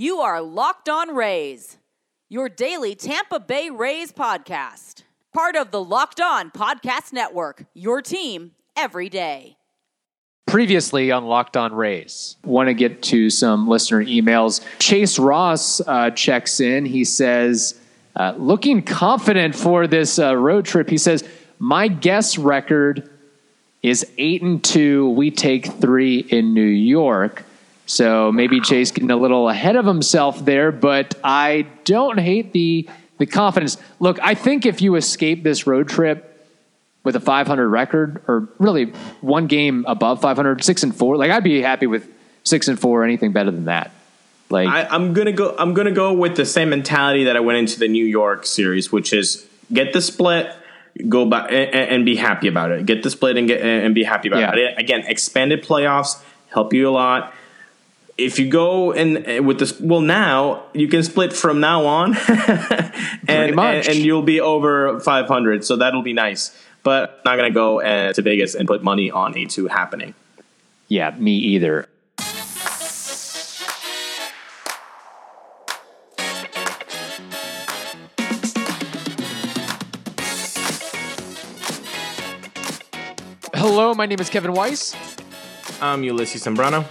You are Locked On Rays, your daily Tampa Bay Rays podcast. Part of the Locked On Podcast Network, your team every day. Previously on Locked On Rays, want to get to some listener emails. Chase Ross uh, checks in. He says, uh, looking confident for this uh, road trip. He says, My guess record is eight and two. We take three in New York. So maybe Chase getting a little ahead of himself there, but I don't hate the the confidence. Look, I think if you escape this road trip with a 500 record, or really one game above 500, six and four, like I'd be happy with six and four. Anything better than that? Like I, I'm gonna go. I'm gonna go with the same mentality that I went into the New York series, which is get the split, go back and, and be happy about it. Get the split and get and be happy about Yeah. it. Again, expanded playoffs help you a lot. If you go and with this, well, now you can split from now on, and, and and you'll be over 500. So that'll be nice. But I'm not gonna go uh, to Vegas and put money on A2 happening. yeah, me either. Hello, my name is Kevin Weiss. I'm Ulysses Zambrano.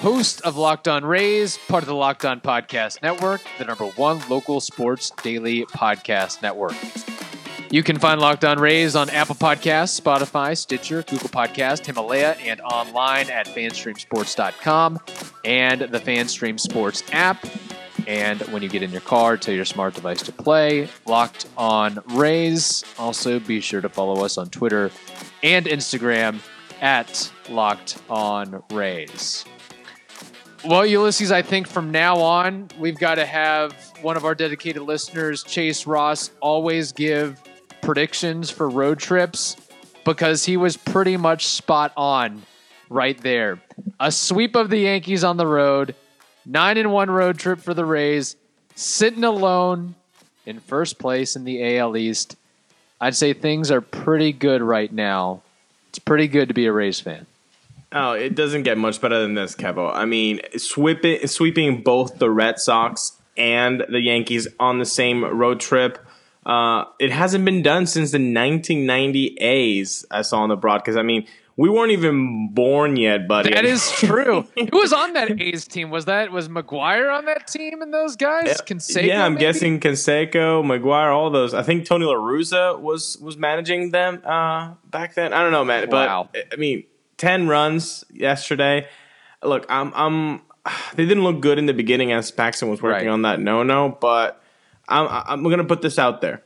Host of Locked On Rays, part of the Locked On Podcast Network, the number one local sports daily podcast network. You can find Locked On Rays on Apple Podcasts, Spotify, Stitcher, Google Podcast, Himalaya, and online at fanstreamsports.com and the Fanstream Sports app. And when you get in your car, tell your smart device to play Locked On Rays. Also, be sure to follow us on Twitter and Instagram at Locked On Rays. Well, Ulysses, I think from now on, we've got to have one of our dedicated listeners, Chase Ross, always give predictions for road trips because he was pretty much spot on right there. A sweep of the Yankees on the road, nine and one road trip for the Rays, sitting alone in first place in the AL East. I'd say things are pretty good right now. It's pretty good to be a Rays fan. Oh, it doesn't get much better than this, Kevo. I mean, sweeping sweeping both the Red Sox and the Yankees on the same road trip. Uh, it hasn't been done since the 1990 A's. I saw on the broadcast. I mean, we weren't even born yet, buddy. That is true. Who was on that A's team? Was that was McGwire on that team and those guys? Canseco, yeah, I'm maybe? guessing Canseco, McGwire, all those. I think Tony La Russa was was managing them uh, back then. I don't know, man. But Wow. I mean, ten runs yesterday. Look, I'm I'm. They didn't look good in the beginning as Paxton was working Right. on that no no, but I'm I'm gonna put this out there,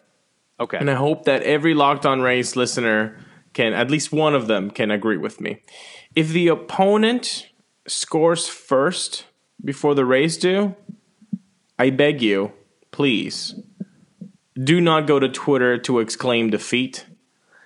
Okay. and I hope that every Locked On Rays listener can at least one of them can agree with me. If the opponent scores first before the Rays do, I beg you, please, do not go to Twitter to exclaim defeat.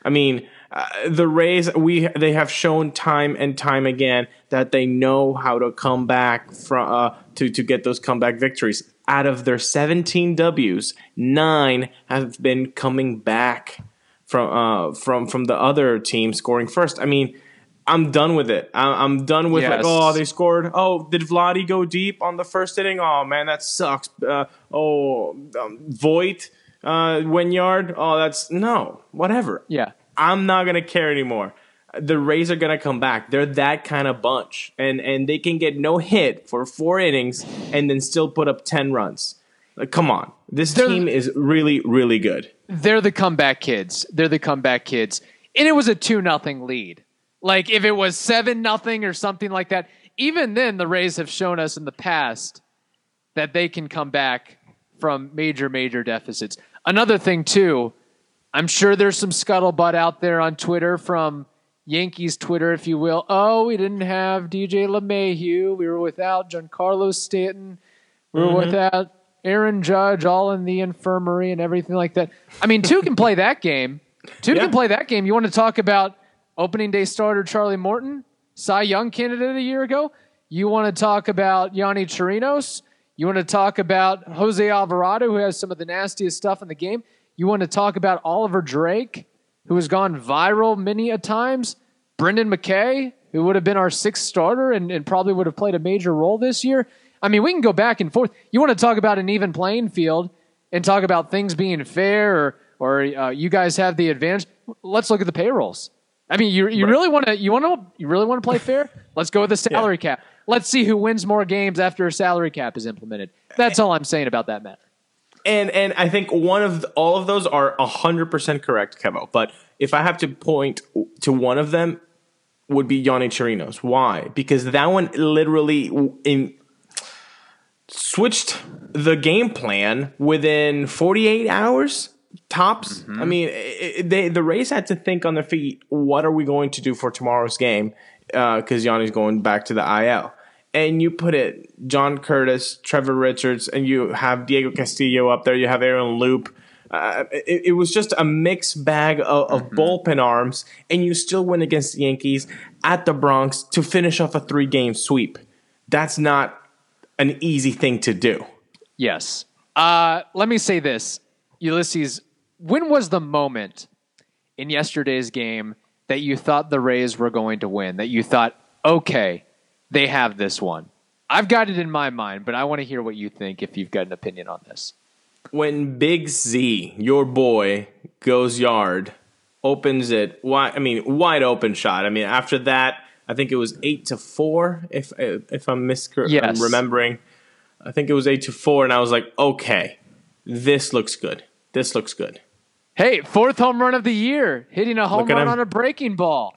I mean, uh, the Rays we they have shown time and time again that they know how to come back from uh, to to get those comeback victories. Out of their 17 Ws, nine have been coming back from uh, from from the other team scoring first. I mean, I'm done with it. I'm done with like, oh, they scored. Oh, did Vladdy go deep on the first inning? Oh man, that sucks. Uh, oh, um, Voit, uh, Winyard. Oh, that's no, whatever. yeah. I'm not gonna care anymore. The Rays are gonna come back. They're that kind of bunch, and and they can get no hit for four innings and then still put up ten runs. Like, come on, this They're- team is really really good. They're the comeback kids. They're the comeback kids. And it was a 2 nothing lead. Like if it was 7 nothing or something like that, even then the Rays have shown us in the past that they can come back from major major deficits. Another thing too, I'm sure there's some scuttlebutt out there on Twitter from Yankees Twitter, if you will. Oh, we didn't have DJ LeMahieu. We were without Giancarlo Stanton. We were mm-hmm. without Aaron Judge, all in the infirmary and everything like that. I mean, two can play that game. Two Yeah. can play that game. You want to talk about opening day starter Charlie Morton, Cy Young candidate a year ago? You want to talk about Yonny Chirinos? You want to talk about Jose Alvarado, who has some of the nastiest stuff in the game? You want to talk about Oliver Drake, who has gone viral many a times? Brendan McKay, who would have been our sixth starter and, and probably would have played a major role this year. I mean, we can go back and forth. You want to talk about an even playing field and talk about things being fair, or or uh, you guys have the advantage. Let's look at the payrolls. I mean, you you really want to you want to you really want to play fair? Let's go with the salary cap. Let's see who wins more games after a salary cap is implemented. That's all I'm saying about that matter. And and I think one of the, all of those are hundred percent correct, Kevo. But if I have to point to one of them, would be Yonny Chirinos. Why? Because that one literally in switched the game plan within 48 hours tops. Mm-hmm. I mean, it, they the Rays had to think on their feet. What are we going to do for tomorrow's game? Uh, because Yonny's going back to the IL, and you put it John Curtiss, Trevor Richards, and you have Diego Castillo up there. You have Aaron Loup. Uh, it, it was just a mixed bag of, of bullpen arms, and you still win against the Yankees at the Bronx to finish off a three game sweep. That's not an easy thing to do. Yes. Uh, let me say this, Ulysses. When was the moment in yesterday's game that you thought the Rays were going to win? That you thought, okay, they have this one. I've got it in my mind, but I want to hear what you think if you've got an opinion on this. when Big Z, your boy, goes yard, opens it wide. I mean, wide open shot. I mean, after that, I think it was eight to four. If if I'm misremembering, Yes. remembering, I think it was eight to four, and I was like, okay, this looks good. This looks good. Hey, fourth home run of the year, hitting a home Look run on a breaking ball.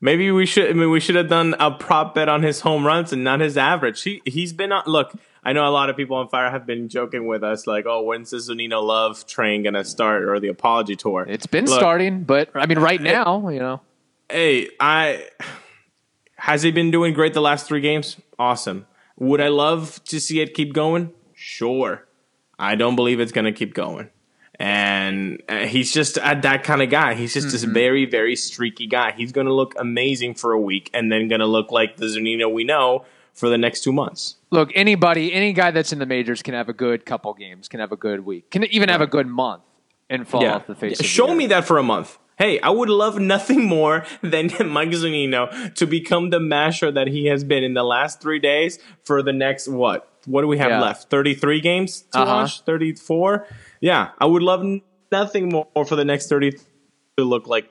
Maybe we should. I mean, we should have done a prop bet on his home runs and not his average. He he's been on. Look, I know a lot of people on fire have been joking with us, like, "Oh, when's the Zunino Love train gonna start or the apology tour?" It's been Look, starting, but I mean, right now, you know. Hey, I has he been doing great the last three games? Awesome. Would I love to see it keep going? Sure. I don't believe it's gonna keep going. And uh, he's just uh, that kind of guy. He's just this very, very streaky guy. He's gonna look amazing for a week, and then gonna look like the Zunino we know for the next two months. Look, anybody, any guy that's in the majors can have a good couple games, can have a good week, can even have a good month, and fall off the face. Yeah, of the Show earth. me that for a month. Hey, I would love nothing more than Mike Zunino to become the masher that he has been in the last three days for the next what? What do we have Yeah. left? Thirty-three games to Uh-huh. watch. Thirty-four. Yeah, I would love nothing more for the next thirty to look like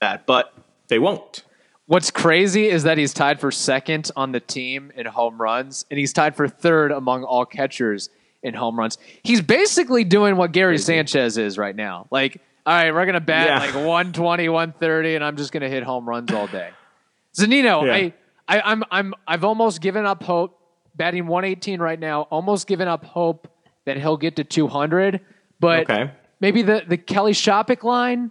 that, but they won't. What's crazy is that he's tied for second on the team in home runs, and he's tied for third among all catchers in home runs. He's basically doing what Gary Sanchez is right now. Like, all right, we're gonna bat Yeah. like 120, 130, and I'm just gonna hit home runs all day. Zunino, Yeah. I, I, I'm, I'm, I've almost given up hope. Batting 118 right now, almost given up hope that he'll get to 200. But Okay. maybe the the Kelly Shoppach line,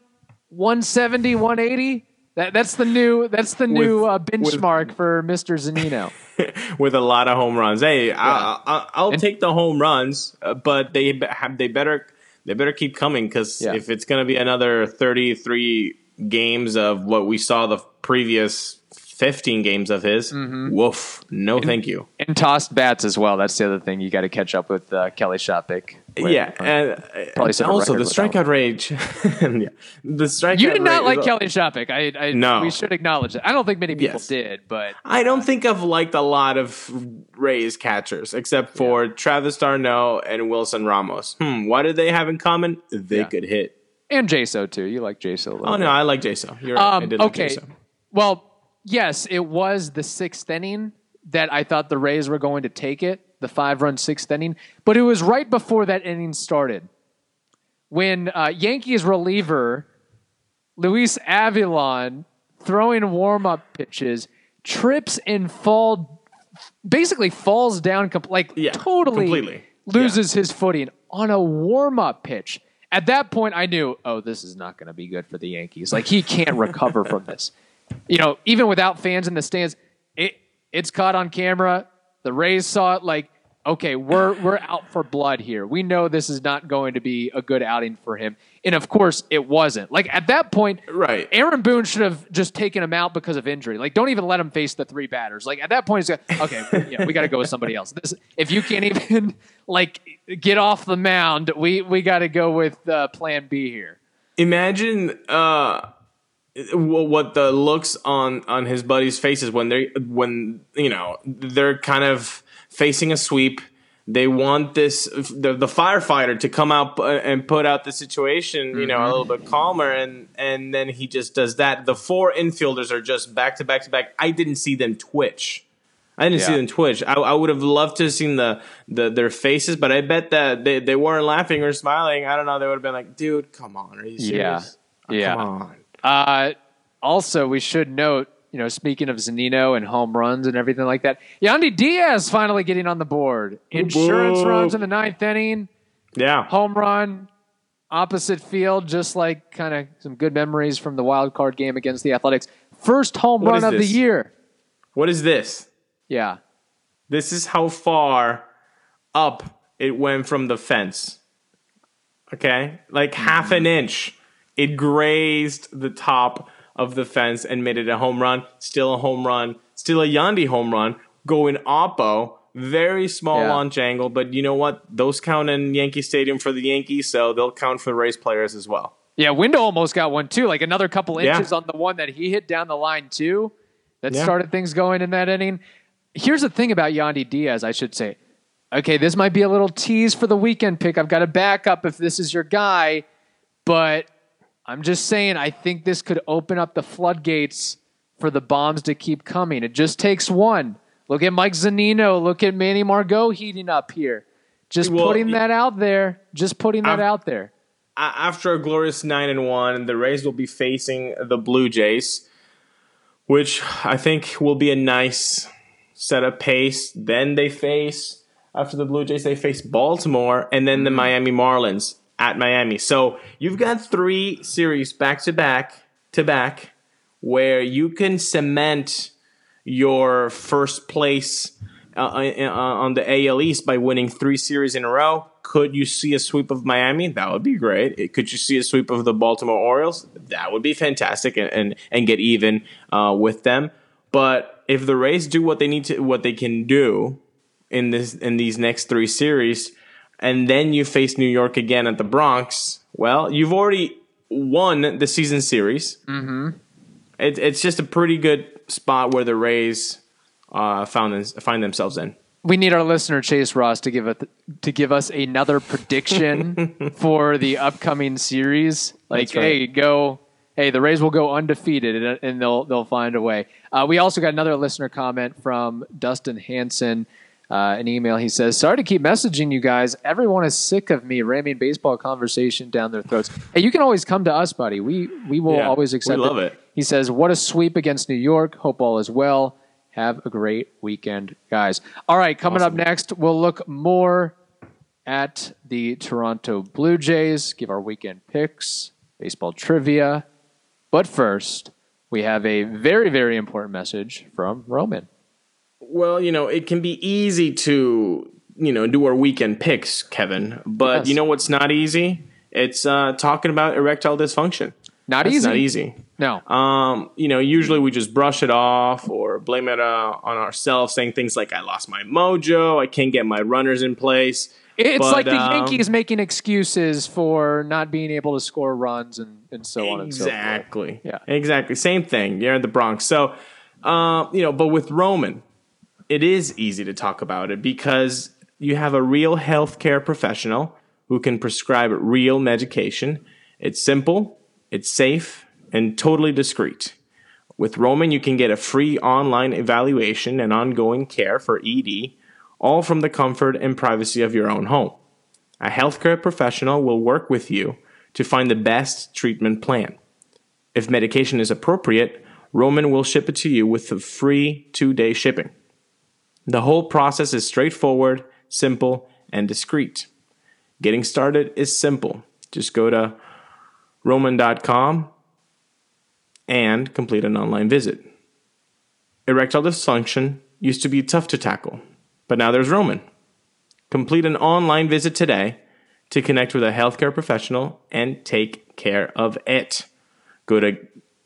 170, 180. That that's the new that's the new With- uh, benchmark for Mr. Zunino. with a lot of home runs. Hey, I, I, I'll take the home runs, uh, but they have they better they better keep coming because Yeah. if it's going to be another thirty three games of what we saw the previous fifteen games of his, Mm-hmm. woof, no, thank you. and tossed bats as well. That's the other thing you got to catch up with uh, Kelly Shoppach. yeah, and, Probably and also the strikeout rage. yeah, the strikeout. You did not like Kelly Shoppach. I, I No. we should acknowledge that. I don't think many people Yes. did, but I don't think I've liked a lot of Rays catchers except for Travis d'Arnaud and Wilson Ramos. Hmm, what did they have in common? They Yeah. could hit. and Jaso too. You like Jaso a little. Oh bit. no, I like Jason. You're right. I Um, did like okay. Jason. Well, yes, it was the sixth inning that I thought the Rays were going to take it, the five run sixth inning. But it was right before that inning started when uh, Yankees reliever Luis Avilán throwing warm up pitches trips and fall, basically falls down, com- like Yeah, totally completely. loses his footing on a warm up pitch. At that point, I knew, oh, this is not going to be good for the Yankees. Like he can't recover from this. You know, even without fans in the stands, it it's caught on camera. The Rays saw it. Like, okay, we're we're out for blood here. We know this is not going to be a good outing for him. And of course, it wasn't. Like at that point, Right. Aaron Boone should have just taken him out because of injury. Like, don't even let him face the three batters. Like at that point, he's like, okay, yeah, we got to go with somebody else. This, if you can't even like get off the mound, we we got to go with uh, Plan B here. Imagine uh, what the looks on on his buddies' faces when they when you know they're kind of facing a sweep. They want this the, the firefighter to come out uh, and put out the situation, you know, a little bit mm-hmm. calmer, and and then he just does that. The four infielders are just back to back to back. I didn't see them twitch. I didn't see them twitch. I, I would have loved to have seen the, the their faces, but I bet that they, they weren't laughing or smiling. I don't know. They would have been like, "Dude, come on, are you Yeah. serious? Oh, Yeah. come on." Uh, also, we should note, you know, speaking of Zunino and home runs and everything like that, Yandy Diaz finally getting on the board. Insurance Whoa. runs in the ninth inning, Yeah, home run, opposite field, just like kind of some good memories from the wild card game against the Athletics. First home What run of this? the year. what is this? Yeah. This is how far up it went from the fence. Okay? Like half an inch. It grazed the top of the fence and made it a home run. Still a home run. Still a Yandy home run. Going oppo. Very small Yeah. launch angle, but you know what? Those count in Yankee Stadium for the Yankees, so they'll count for the race players as well. Yeah, Window almost got one too, like another couple Yeah. inches on the one that he hit down the line too. That Yeah. started things going in that inning. Here's the thing about Yandy Diaz, I should say. Okay, this might be a little tease for the weekend pick. I've got a backup if this is your guy, but I'm just saying I think this could open up the floodgates for the bombs to keep coming. It just takes one. Look at Mike Zunino. Look at Manny Margot heating up here. Just Well, putting that out there. Just putting that I've- out there. after a glorious nine and one, the Rays will be facing the Blue Jays, which I think will be a nice set of pace. Then they face after the Blue Jays, they face Baltimore and then the mm-hmm. Miami Marlins at Miami. So you've got three series back to back to back where you can cement your first place uh, uh, on the AL East by winning three series in a row. Could you see a sweep of Miami? That would be great. Could you see a sweep of the Baltimore Orioles? That would be fantastic, and and, and get even uh, with them. But if the Rays do what they need to, what they can do in this in these next three series, and then you face New York again at the Bronx, well, you've already won the season series. Mm-hmm. It, it's just a pretty good spot where the Rays uh, found them, find themselves in. we need our listener Chase Ross to give it to give us another prediction for the upcoming series. Like, right. hey, go. Hey, the Rays will go undefeated, and, and they'll they'll find a way. Uh, we also got another listener comment from Dustin Hanson. Uh, an email. He says, "Sorry to keep messaging you guys. Everyone is sick of me ramming baseball conversation down their throats. Hey, you can always come to us, buddy. We we will Yeah, always we accept love it. He says, "What a sweep against New York. Hope all is well. Have a great weekend, guys. All right, coming Awesome. up next, we'll look more at the Toronto Blue Jays, give our weekend picks, baseball trivia. But first, we have a very, very important message from Roman. Well, you know, it can be easy to, you know, do our weekend picks, Kevin. But Yes. you know what's not easy? It's uh, talking about erectile dysfunction. Not That's easy. not easy. No. Um, you know, usually we just brush it off or blame it uh, on ourselves, saying things like, I lost my mojo, I can't get my runners in place. it's but, like the um, Yankees making excuses for not being able to score runs and, and so on and so forth. Exactly. Yeah. Exactly. Same thing. You're in the Bronx. So, uh, you know, but with Roman, it is easy to talk about it because you have a real healthcare professional who can prescribe real medication. It's simple, it's safe, and totally discreet. With Roman, you can get a free online evaluation and ongoing care for ED, all from the comfort and privacy of your own home. A healthcare professional will work with you to find the best treatment plan. If medication is appropriate, Roman will ship it to you with the free two day shipping. The whole process is straightforward, simple, and discreet. Getting started is simple. Just go to roman.com and complete an online visit. Erectile dysfunction used to be tough to tackle, but now there's Roman. Complete an online visit today to connect with a healthcare professional and take care of it. Go to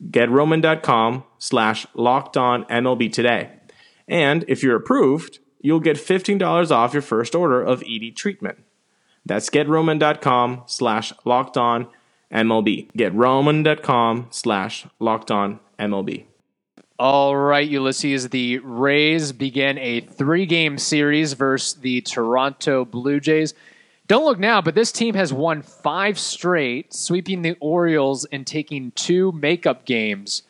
getroman.com slash locked on MLB today. And if you're approved, you'll get $15 off your first order of ED treatment. That's getroman.com slash locked on MLB. Getroman.com slash locked on MLB. All right, Ulysses. The Rays began a three game series versus the Toronto Blue Jays. Don't look now, but this team has won five straight, sweeping the Orioles and taking two makeup games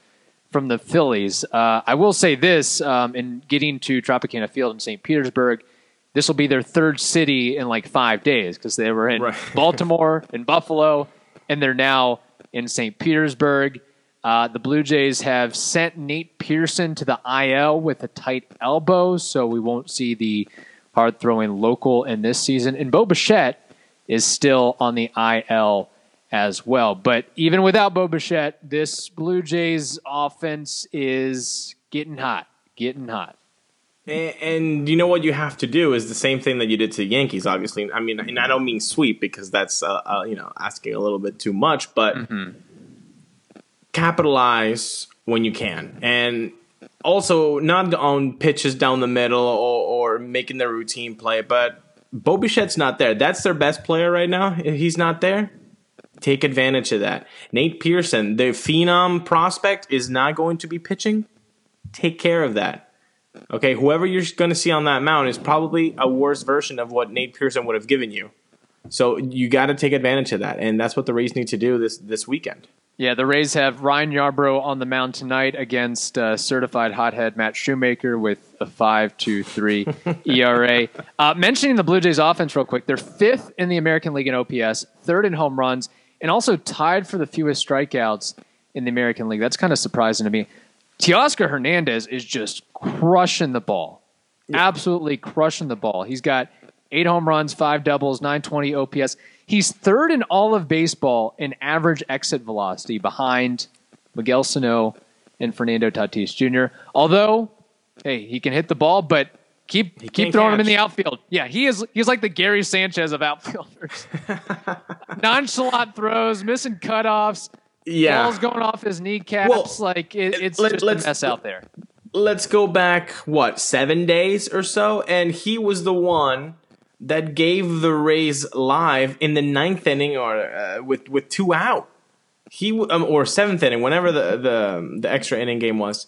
from the Phillies. Uh, I will say this um, in getting to Tropicana Field in St. Petersburg, this will be their third city in like five days because they were in Right. Baltimore and Buffalo, and they're now in St. Petersburg. Uh, the Blue Jays have sent Nate Pearson to the IL with a tight elbow, so we won't see the hard throwing local in this season. And Bo Bichette is still on the IL as well. But even without Bo Bichette, this Blue Jays offense is getting hot, getting hot. And, and you know what you have to do is the same thing that you did to the Yankees. Obviously, I mean, and I don't mean sweep because that's uh, uh, you know asking a little bit too much, but capitalize when you can, and also not on pitches down the middle or, or making the routine play. But Bo Bichette's not there. That's their best player right now. He's not there, take advantage of that. Nate Pearson, the phenom prospect, is not going to be pitching. Take care of that. Okay, whoever you're going to see on that mound is probably a worse version of what Nate Pearson would have given you. So you got to take advantage of that, and that's what the Rays need to do this this weekend. Yeah, the Rays have Ryan Yarbrough on the mound tonight against uh, certified hothead Matt Shoemaker with a 5.23 ERA. Uh, mentioning the Blue Jays offense real quick, they're fifth in the American League in OPS, third in home runs, and also tied for the fewest strikeouts in the American League. That's kind of surprising to me. Teoscar Hernandez is just crushing the ball, absolutely crushing the ball. He's got eight home runs, five doubles, 920 OPS. He's third in all of baseball in average exit velocity behind Miguel Sano and Fernando Tatis Jr. Although, hey, he can hit the ball, but keep keep throwing him in the outfield. Yeah, he is he's like the Gary Sanchez of outfielders. Nonchalant throws, missing cutoffs, Yeah, balls going off his kneecaps. Well, like it, it's let- just a let's- mess out there. let's go back what seven days or so, and he was the one that gave the Rays live in the ninth inning or uh, with with two out. He um, or seventh inning, whenever the the the extra inning game was.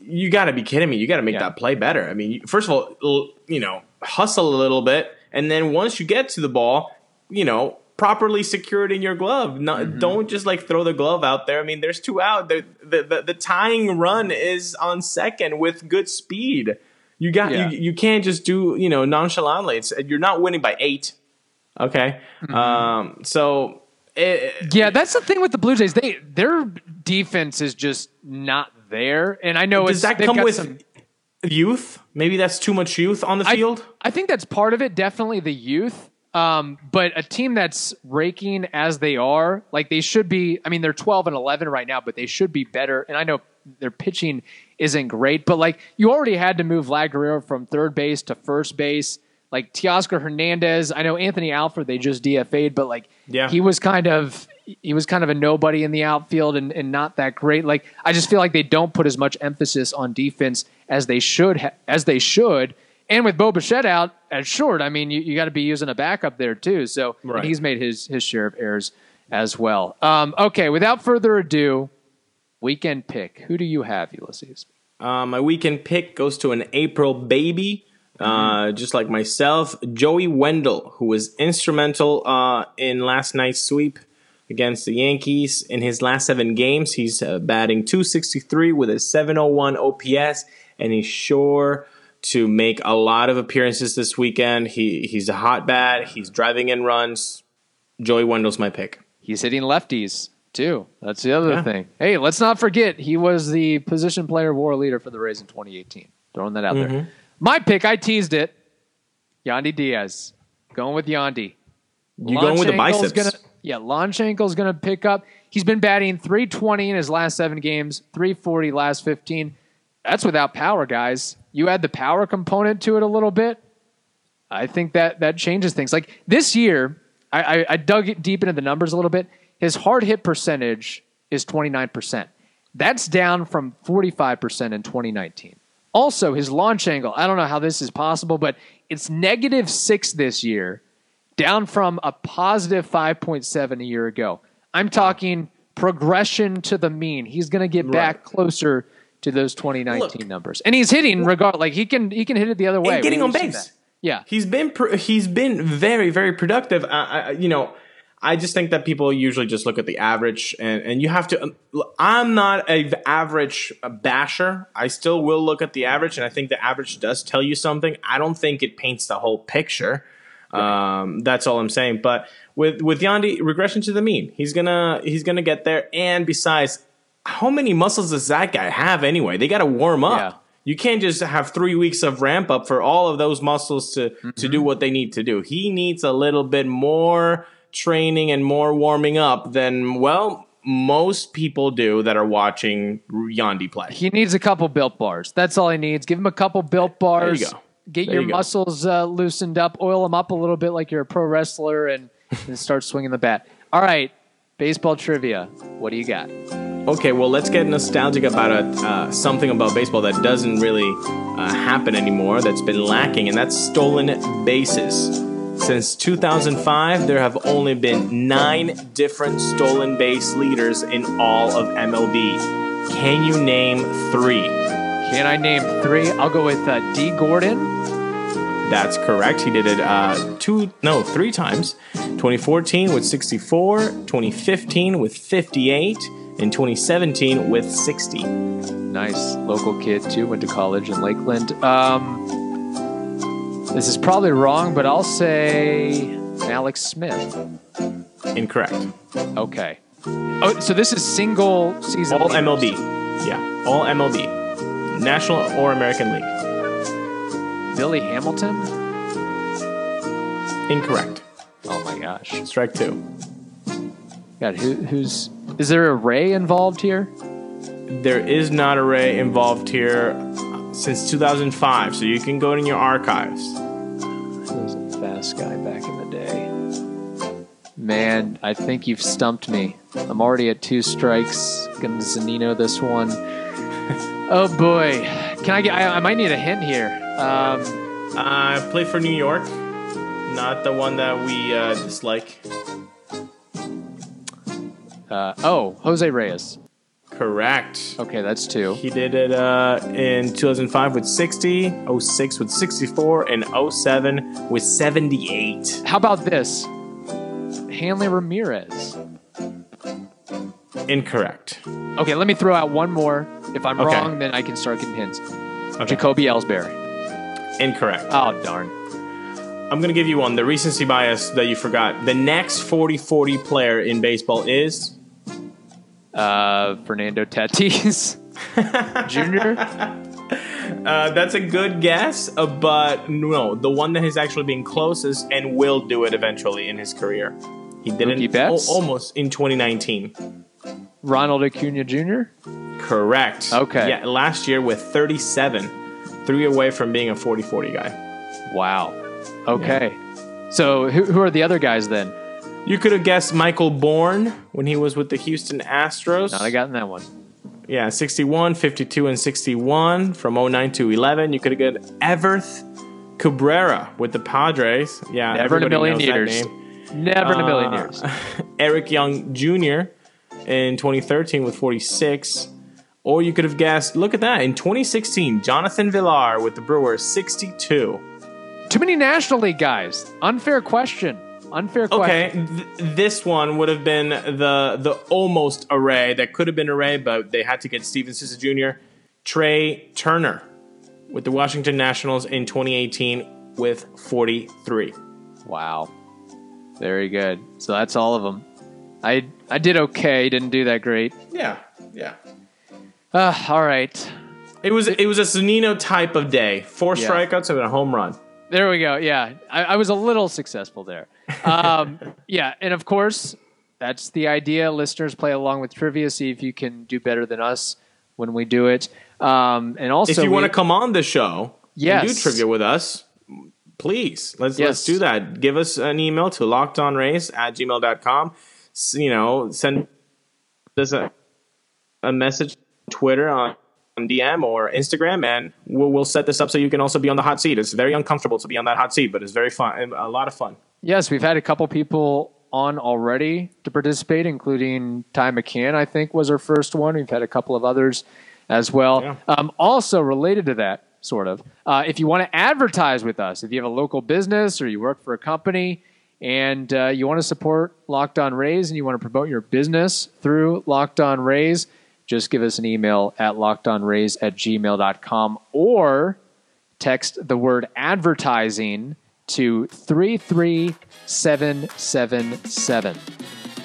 You got to be kidding me! You got to make Yeah. that play better. I mean, first of all, you know, hustle a little bit, and then once you get to the ball, you know, properly secured in your glove. No, Don't just like throw the glove out there. I mean, there's two out. The, the, the, the tying run is on second with good speed. You got Yeah. you, you can't just do you know nonchalantly. It's, you're not winning by eight. Okay, um, so it, Yeah, that's the thing with the Blue Jays. They their defense is just not there, and I know does that come got with some- youth? Maybe that's too much youth on the I- field. I, think that's part of it. Definitely the youth. Um, but a team that's raking as they are, like they should be. I mean, they're twelve and eleven right now, but they should be better. And I know their pitching isn't great, but like you already had to move Vlad Guerrero from third base to first base. Like Teoscar Hernandez, I know Anthony Alford they just DFA'd, but like Yeah. he was kind of he was kind of a nobody in the outfield and, and not that great. Like I just feel like they don't put as much emphasis on defense as they should ha- as they should. And with Bo Bichette out at short, I mean you, you got to be using a backup there too. So Right. he's made his his share of errors as well. Um, okay, without further ado, weekend pick. Who do you have, Ulysses? Uh, my weekend pick goes to an April baby, uh, just like myself, Joey Wendle, who was instrumental uh, in last night's sweep against the Yankees. In his last seven games, he's uh, batting 263 with a 701 OPS, and he's sure to make a lot of appearances this weekend. He he's a hot bat. He's driving in runs. Joey Wendle's my pick. He's hitting lefties too. That's the other Yeah. thing. Hey, let's not forget he was the position player war leader for the Rays in 2018. Throwing that out Mm-hmm. there. My pick, I teased it. Yandy Diaz. Going with Yandy. You going with the biceps? Gonna, yeah, Lonchenko's going to pick up. He's been batting 320 in his last seven games, 340 last 15. That's without power, guys. You add the power component to it a little bit. I think that that changes things. Like this year, I, I, I dug it deep into the numbers a little bit. His hard hit percentage is 29%. That's down from 45% in 2019. Also, his launch angle, I don't know how this is possible, but it's negative six this year, down from a positive 5.7 a year ago. I'm talking progression to the mean. He's going to get back closer to those 2019 Look. numbers. And he's hitting regard like he can he can hit it the other way. And getting on base. Yeah. He's been he's been very very productive. I, I, you know, I just think that people usually just look at the average, and and you have to. um, I'm not a average basher. I still will look at the average, and I think the average does tell you something. I don't think it paints the whole picture. Um, that's all I'm saying. But with with Yandy, regression to the mean. He's gonna he's gonna get there. And besides, how many muscles does that guy have anyway? They got to warm up. Yeah. You can't just have three weeks of ramp up for all of those muscles to to do what they need to do. He needs a little bit more training and more warming up than well most people do that are watching Yandy play. He needs a couple built bars. That's all he needs. Give him a couple built bars. go. Get There your you muscles uh, loosened up, oil them up a little bit like you're a pro wrestler, and, and start swinging the bat. All right, baseball trivia. What do you got? Okay, well, let's get nostalgic about a, uh, something about baseball that doesn't really uh, happen anymore, that's been lacking, and that's stolen bases. Since 2005, there have only been nine different stolen base leaders in all of MLB. Can you name three? Can I name three? I'll go with uh, Dee Gordon. That's correct. He did it uh, two, no, three times. 2014 with 64, 2015 with 58, and 2017 with 60. Nice local kid too. Went to college in Lakeland. Um, this is probably wrong, but I'll say Alex Smith. Incorrect. Okay. Oh, so this is single season. All leaders. MLB. Yeah, all MLB. National or American League. Billy Hamilton. Incorrect. Oh my gosh. Strike two. God, who, who's is there a Ray involved here? There is not a Ray involved here since 2005, so you can go in your archives. He was a fast guy back in the day? Man, I think you've stumped me. I'm already at two strikes. Gonna Zunino this one. oh boy, can I get? I, I might need a hint here. Um, I play for New York, not the one that we uh, dislike. Uh, oh, Jose Reyes. Correct. Okay, that's two. He did it uh, in 2005 with 60, 06 with 64, and 07 with 78. How about this? Hanley Ramirez. Incorrect. Okay, let me throw out one more. If I'm Okay. wrong, then I can start getting hints. Okay. Jacoby Ellsbury. Incorrect. Oh darn. I'm going to give you one. The recency bias that you forgot. The next 40 40 player in baseball is. Uh, Fernando Tatis Jr. Uh, that's a good guess, uh, but no, the one that is actually being closest and will do it eventually in his career. He did Mookie it Betts? al- almost in 2019. Ronald Acuna Jr. Correct. Okay. Yeah, last year with 37, three away from being a 40 40 guy. Wow. Okay. So who, who are the other guys then? You could have guessed Michael Bourn when he was with the Houston Astros. Not I gotten that one. Yeah, 61, 52, and 61 from 09 to 11. You could have got Everth Cabrera with the Padres. Yeah, Never in a million years. name. Never in a million Uh, years. Eric Young Jr. in 2013 with 46. Or you could have guessed, look at that, in 2016, Jonathan Villar with the Brewers, 62. Too many National League guys. Unfair question. Unfair question. Okay, th- this one would have been the the almost array that could have been array, but they had to get Steven Souza Jr. Trea Turner with the Washington Nationals in 2018 with 43. Wow. Very good. So that's all of them. I I did okay. Didn't do that great. Yeah, yeah. Uh, all right. It was it was a Zunino type of day. Four Yeah. strikeouts and a home run. There we go. Yeah, I, I was a little successful there. Um, yeah, and of course, that's the idea. Listeners play along with trivia, see if you can do better than us when we do it. Um, and also, if you want to come on the show and do trivia with us, please let's Yes. let's do that. Give us an email to lockedonrays at gmail.com. You know, send us a, a message Twitter on, on DM or Instagram, and we'll, we'll set this up so you can also be on the hot seat. It's very uncomfortable to be on that hot seat, but it's very fun, a lot of fun. yes, we've had a couple people on already to participate, including Ty McCann. I think was our first one. We've had a couple of others as well. Yeah. Um, also related to that, sort of, uh, if you want to advertise with us, if you have a local business or you work for a company and uh, you want to support Locked On Rays and you want to promote your business through Locked On Rays, just give us an email at lockedonrays at gmail.com or text the word advertising to 33777.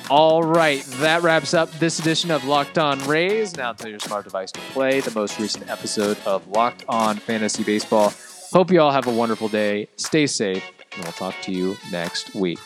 All right, that wraps up this edition of Locked On Rays. Now tell your smart device to play the most recent episode of Locked On Fantasy Baseball. Hope you all have a wonderful day. Stay safe, and we'll talk to you next week.